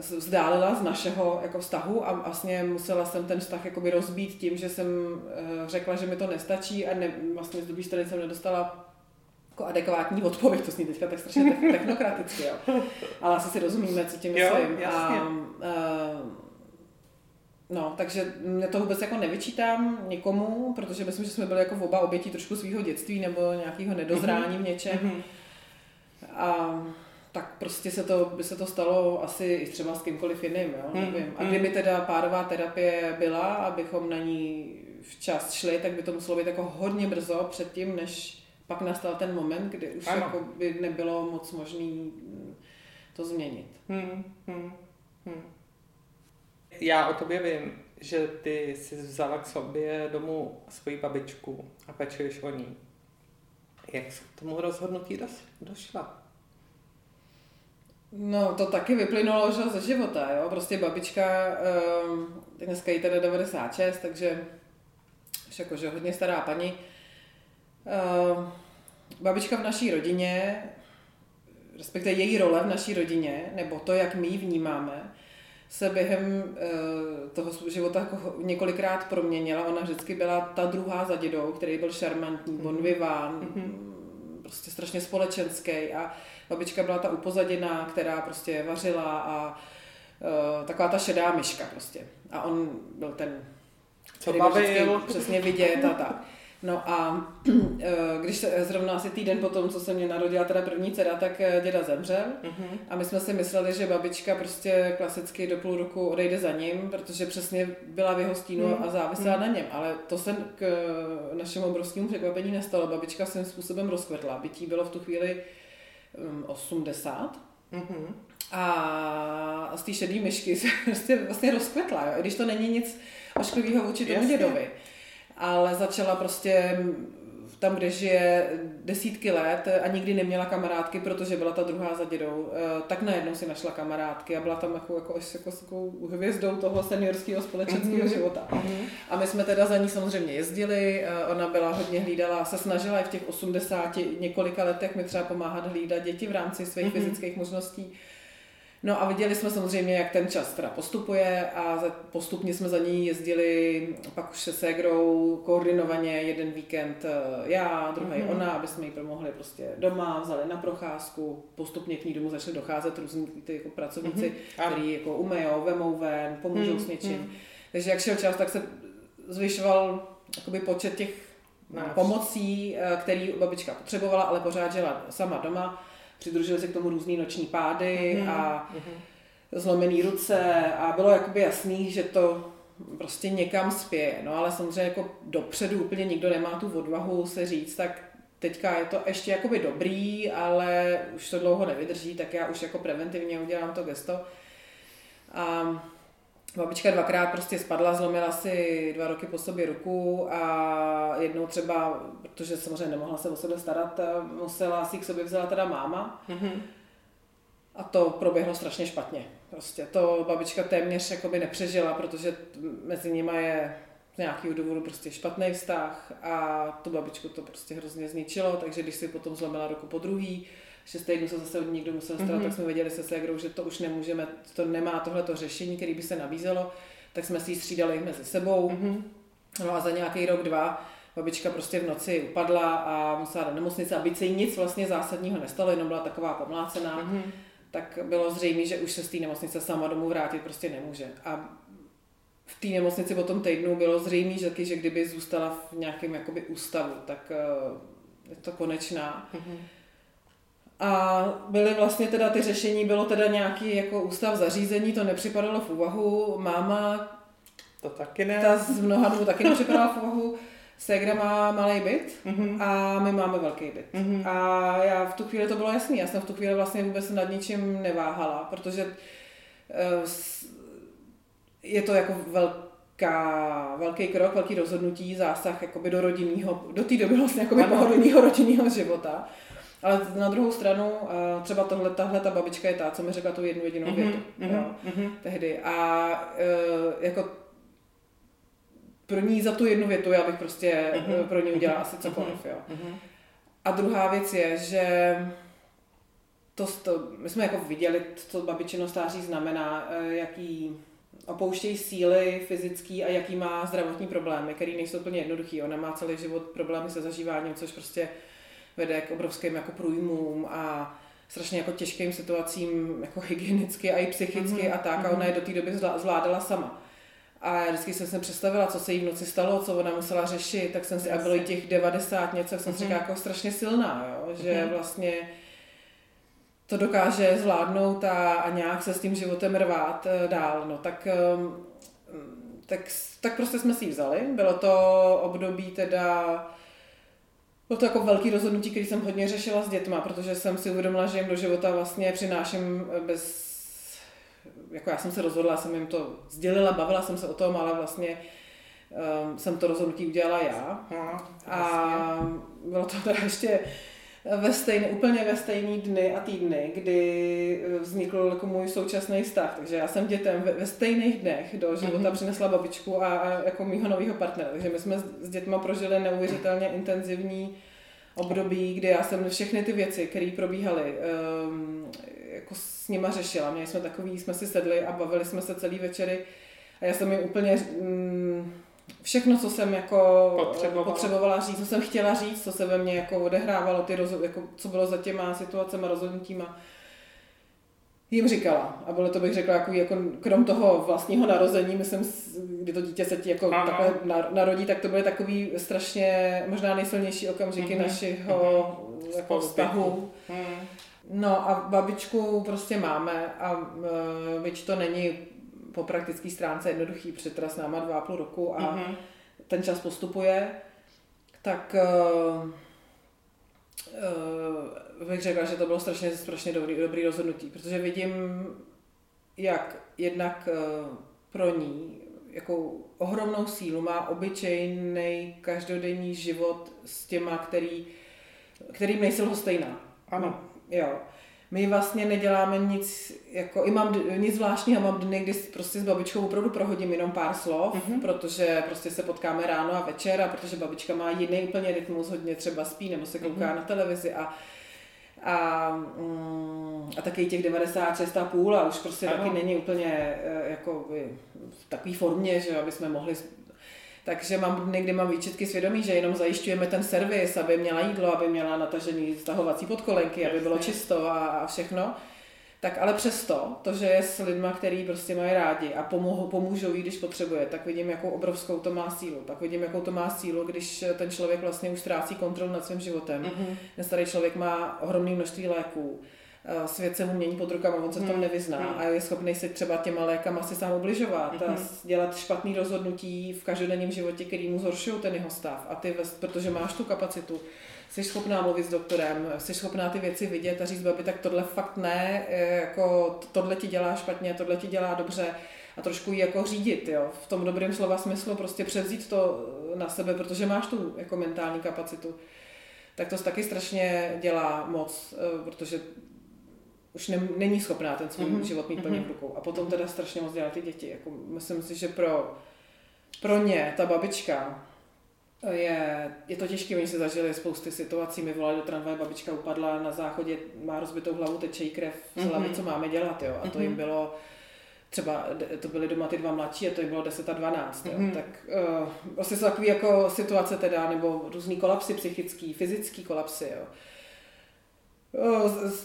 vzdálila z našeho jako vztahu a vlastně musela jsem ten vztah jakoby rozbít tím, že jsem uh, řekla, že mi to nestačí a ne, vlastně z druhé strany jsem nedostala jako adekvátní odpověď, to zní teďka tak strašně technokraticky, jo. Ale asi si rozumíme, co tím myslím. Jo, a, uh, No, takže mě to vůbec jako nevyčítám nikomu, protože myslím, že jsme byli jako v oba obětí trošku svého dětství nebo nějakého nedozrání v něčem. Mm-hmm. A tak prostě se to, by se to stalo asi i třeba s kýmkoliv jiným, jo? Mm, nevím. A kdyby teda párová terapie byla, abychom na ní včas šli, tak by to muselo být jako hodně brzo předtím, než pak nastal ten moment, kdy už jako by nebylo moc možný to změnit. Hmm, hmm, hmm já o tobě vím, že ty jsi vzala k sobě domů svoji babičku a pečuješ o ní. Jak jsi k tomu rozhodnutí došla? No, to taky vyplynulo že ze života, jo. Prostě babička, um, dneska jí teda 96, takže už jakože hodně stará paní. Um, babička v naší rodině, respektive její role v naší rodině, nebo to, jak my ji vnímáme, se během uh, toho života jako několikrát proměnila. Ona vždycky byla ta druhá za dědou, který byl šarmantní, bon mhm. vivant, mm-hmm. prostě strašně společenský a babička byla ta upozaděná, která prostě vařila a uh, taková ta šedá myška prostě. A on byl ten, co bavil. přesně vidět a tak. No a eh, když se, zrovna asi týden potom, co se mě narodila teda první dcera, tak eh, děda zemřel mm-hmm. a my jsme si mysleli, že babička prostě klasicky do půl roku odejde za ním, protože přesně byla v jeho stínu mm-hmm. a závisela mm-hmm. na něm, ale to se k eh, našemu obrovskému překvapení nestalo. Babička svým způsobem rozkvetla, bytí bylo v tu chvíli um, 80 mm-hmm. a z té šedé myšky se prostě vlastně rozkvetla, jo? i když to není nic ošklivého vůči tomu Jasně. dědovi ale začala prostě tam, kde žije desítky let a nikdy neměla kamarádky, protože byla ta druhá za dědou, eh, tak najednou si našla kamarádky a byla tam jako, jako, jako, jako hvězdou toho seniorského společenského mm-hmm. života. Mm-hmm. A my jsme teda za ní samozřejmě jezdili, eh, ona byla hodně hlídala, se snažila i v těch 80 několika letech mi třeba pomáhat hlídat děti v rámci svých mm-hmm. fyzických možností No a viděli jsme samozřejmě, jak ten čas teda postupuje a postupně jsme za ní jezdili pak už se ségrou koordinovaně jeden víkend eh, já, druhý mm-hmm. ona, aby jsme jí pomohli prostě doma, vzali na procházku, postupně k ní domů začali docházet různí ty jako pracovníci, mm-hmm. kteří jako umejou, vemou ven, pomůžou mm-hmm. s něčím. Mm-hmm. Takže jak šel čas, tak se zvyšoval jakoby počet těch Náš. pomocí, eh, který babička potřebovala, ale pořád žila sama doma přidružily se k tomu různé noční pády mm-hmm. a mm-hmm. zlomený ruce a bylo jakoby jasný, že to prostě někam spěje. No ale samozřejmě jako dopředu úplně nikdo nemá tu odvahu se říct, tak teďka je to ještě jakoby dobrý, ale už to dlouho nevydrží, tak já už jako preventivně udělám to gesto. A Babička dvakrát prostě spadla, zlomila si dva roky po sobě ruku a jednou třeba, protože samozřejmě nemohla se o sebe starat, musela si k sobě vzala teda máma. Mm-hmm. A to proběhlo strašně špatně. Prostě to babička téměř jakoby nepřežila, protože mezi nimi je z nějakého důvodu prostě špatný vztah a tu babičku to prostě hrozně zničilo, takže když si potom zlomila ruku po druhý, šest týdnů se zase od někdo musel starat, mm-hmm. tak jsme věděli se ségrou, že to už nemůžeme, to nemá tohleto řešení, který by se nabízelo, tak jsme si ji střídali mezi sebou. Mm-hmm. No a za nějaký rok, dva babička prostě v noci upadla a musela do nemocnice a byť se jí nic vlastně zásadního nestalo, jenom byla taková pomlácená, mm-hmm. tak bylo zřejmé, že už se z té nemocnice sama domů vrátit prostě nemůže. A v té nemocnici po tom týdnu bylo zřejmé, že, že kdyby zůstala v nějakém jakoby ústavu, tak uh, je to konečná. Mm-hmm. A byly vlastně teda ty řešení, bylo teda nějaký jako ústav zařízení, to nepřipadalo v úvahu. Máma, To taky ne. ta z mnoha důvodů taky nepřipadala v úvahu. Ségra má malý byt Mhm. a my máme velký byt. Mhm. A já v tu chvíli to bylo jasný, já jsem v tu chvíli vlastně vůbec nad ničím neváhala, protože eh, je to jako velká, velký krok, velký rozhodnutí, zásah jakoby do rodinného, do té doby vlastně jakoby pohodlného rodinného života. Ale na druhou stranu, eh, třeba tohle, tahle ta babička je ta, co mi řekla tu jednu jedinou Mhm, větu. mhm, jo mhm. tehdy. A e, jako pro ní za tu jednu větu já bych prostě Mhm. mm pro ní udělala Mhm. asi cokoliv, jo. Mhm. A druhá věc je, že to, to my jsme jako viděli, co babičino stáří znamená, jaký opouštějí síly fyzický a jaký má zdravotní problémy, které nejsou úplně jednoduchý. Ona má celý život problémy se zažíváním, což prostě vede k obrovským jako průjmům a strašně jako těžkým situacím jako hygienicky a i psychicky Mhm, a tak a ona je do té doby zvlá- zvládala sama. A já vždycky jsem si představila, co se jí v noci stalo, co ona musela řešit, tak jsem si, a bylo jí těch 90 něco, jsem si Mhm. říkala jako strašně silná, jo? že Mhm. vlastně to dokáže zvládnout a, a nějak se s tím životem rvát eh, dál. No, tak, ehm, tak, tak prostě jsme si ji vzali. Bylo to období teda bylo to jako velký rozhodnutí, který jsem hodně řešila s dětma, protože jsem si uvědomila, že jim do života vlastně přináším eh, bez... Jako já jsem se rozhodla, jsem jim to sdělila, bavila jsem se o tom, ale vlastně um, jsem to rozhodnutí udělala já. A jasně. bylo to teda ještě ve stejný, úplně ve stejný dny a týdny, kdy vznikl jako můj současný vztah. Takže já jsem dětem ve, ve stejných dnech do života Mhm. přinesla babičku a, a jako mýho nového partnera. Takže my jsme s, s dětma prožili neuvěřitelně intenzivní období, kdy já jsem všechny ty věci, které probíhaly, um, jako s nima řešila. Měli jsme takový, jsme si sedli a bavili jsme se celý večery a já jsem jim úplně mm, všechno, co jsem jako Potřebovala. potřebovala říct, co jsem chtěla říct, co se ve mně jako odehrávalo, ty rozho- jako, co bylo za těma situacemi, rozhodnutíma, jim říkala. A bylo to bych řekla, jako, jako krom toho vlastního narození, myslím, kdy to dítě se ti jako Ano. takhle na- narodí, tak to byly takový strašně možná nejsilnější okamžiky Mhm. našeho jako Spoluběhu. vztahu. Mhm. No a babičku prostě máme a e, byť to není po praktické stránce jednoduchý, protože teda s náma dva a půl roku a Mhm. ten čas postupuje, tak uh, uh, bych řekla, že to bylo strašně, strašně dobrý, dobrý rozhodnutí, protože vidím, jak jednak uh, pro ní jakou ohromnou sílu má obyčejný každodenní život s těma, který, kterým nejsou lhostejná. Ano. Jo. My vlastně neděláme nic, jako, i mám nic zvláštního, mám dny, kdy prostě s babičkou opravdu prohodím jenom pár slov, Mhm. protože prostě se potkáme ráno a večer a protože babička má jiný úplně rytmus, hodně třeba spí nebo se kouká Mhm. na televizi a a, mm, a taky těch 96 a půl a už prostě Ano. taky není úplně eh, jako v takové formě, že aby jsme mohli takže mám dny, kdy mám výčitky svědomí, že jenom zajišťujeme ten servis, aby měla jídlo, aby měla natažený stahovací podkolenky, aby bylo čisto a, a všechno. Tak ale přesto, to, že je s lidma, který prostě mají rádi a pomohou, pomůžou jí, když potřebuje, tak vidím, jakou obrovskou to má sílu. Pak vidím, jakou to má sílu, když ten člověk vlastně už ztrácí kontrolu nad svým životem. Mhm. Ten starý člověk má ohromné množství léků, svět se mu mění pod rukama, on se v tom Hmm, nevyzná hmm. a je schopný si třeba těma lékama si sám ubližovat a Mhm. s- dělat špatný rozhodnutí v každodenním životě, který mu zhoršují ten jeho stav. A ty, protože máš tu kapacitu, jsi schopná mluvit s doktorem, jsi schopná ty věci vidět a říct, babi, tak tohle fakt ne, eh, jako tohle ti dělá špatně, tohle ti dělá dobře a trošku ji jako řídit, jo, v tom dobrém slova smyslu, prostě převzít to na sebe, protože máš tu jako mentální kapacitu tak to taky strašně dělá moc, eh, protože už ne, není schopná ten svůj Mhm, život mít plně mhm. v rukou. A potom teda strašně moc dělá ty děti. Jako, myslím si, že pro, pro ně ta babička je, je to těžké, oni si zažili spousty situací, my volali do tramvaje, babička upadla na záchodě, má rozbitou hlavu, teče jí krev z hlavy, Mhm. co máme dělat, jo. A to jim Mhm. bylo třeba to byly doma ty dva mladší a to jim bylo 10 a 12, jo. Mhm. tak uh, vlastně jsou takové jako situace teda, nebo různý kolapsy psychický, fyzický kolapsy, jo.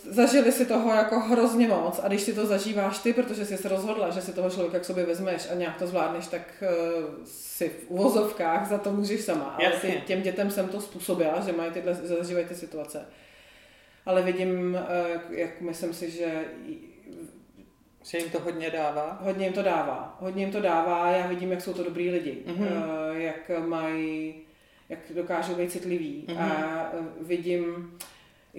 Zažili si toho jako hrozně moc a když si to zažíváš ty, protože jsi se rozhodla, že si toho člověka k sobě vezmeš a nějak to zvládneš, tak uh, si v uvozovkách za to můžeš sama. Ale ty, těm dětem jsem to způsobila, že mají tyhle, zažívají ty situace. ale vidím, eh, jak myslím si, že že jim to hodně dává? Hodně jim to dává. Hodně jim to dává. Já vidím, jak jsou to dobrý lidi. Mm-hmm. Jak mají, jak dokážou být citliví. Mm-hmm. A vidím,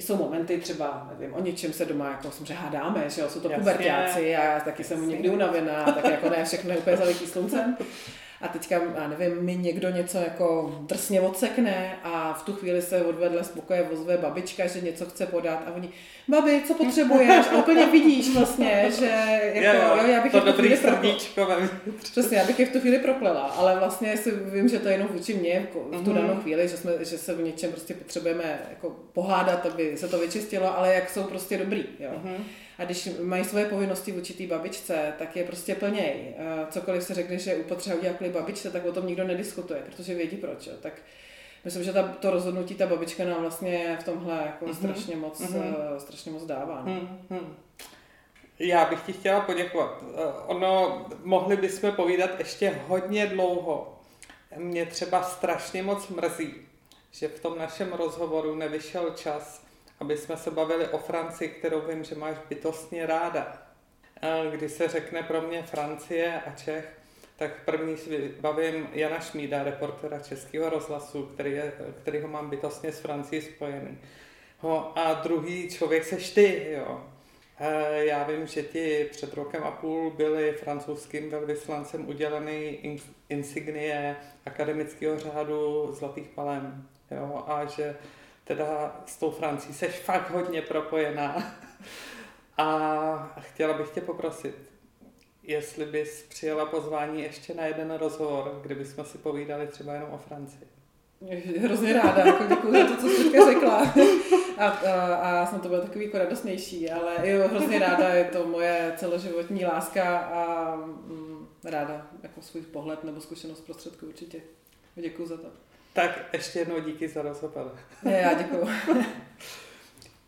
jsou momenty třeba, nevím, o něčem se doma jako samozřejmě hádáme, že jo, jsou to pubertáci a já taky Jasně. jsem někdy unavená, tak jako ne všechno je úplně zalitý sluncem a teďka, já nevím, mi někdo něco jako drsně odsekne a v tu chvíli se odvedle z pokoje vozve babička, že něco chce podat a oni, babi, co potřebuješ? A úplně vidíš vlastně, že jako, jo, jo, já bych to dobrý srdíčko. Přesně, já bych je v tu chvíli proklela, ale vlastně si vím, že to je jenom vůči mně jako v tu mm-hmm. danou chvíli, že, jsme, že se v něčem prostě potřebujeme jako pohádat, aby se to vyčistilo, ale jak jsou prostě dobrý, jo. Mm-hmm. A když mají svoje povinnosti v určitý babičce, tak je prostě plněj. Cokoliv se řekne, že je potřeba udělat kvůli babičce, tak o tom nikdo nediskutuje, protože vědí proč. Jo. Tak myslím, že ta, to rozhodnutí ta babička nám vlastně v tomhle jako mm-hmm. strašně, moc, mm-hmm. strašně moc dává. No. Mm-hmm. Já bych ti chtěla poděkovat. Eh, ono, mohli bychom povídat ještě hodně dlouho. Mě třeba strašně moc mrzí, že v tom našem rozhovoru nevyšel čas aby jsme se bavili o Francii, kterou vím, že máš bytostně ráda. Když se řekne pro mě Francie a Čech, tak první si bavím Jana Šmída, reportera Českého rozhlasu, který, je, který ho mám bytostně s Francií spojený. Ho, a druhý člověk seš ty, jo. Já vím, že ti před rokem a půl byli francouzským velvyslancem udělený insignie akademického řádu Zlatých palem. Jo, a že teda s tou Francí seš fakt hodně propojená. A chtěla bych tě poprosit, jestli bys přijela pozvání ještě na jeden rozhovor, kde bychom si povídali třeba jenom o Francii. Hrozně ráda, jako děkuji za to, co jsi teďka řekla. A, a, a snad to bylo takový jako radostnější, ale jo, hrozně ráda, je to moje celoživotní láska a mm, ráda jako svůj pohled nebo zkušenost prostředku určitě. Děkuji za to. Tak ještě jednou díky za rozhovor. Já děkuji.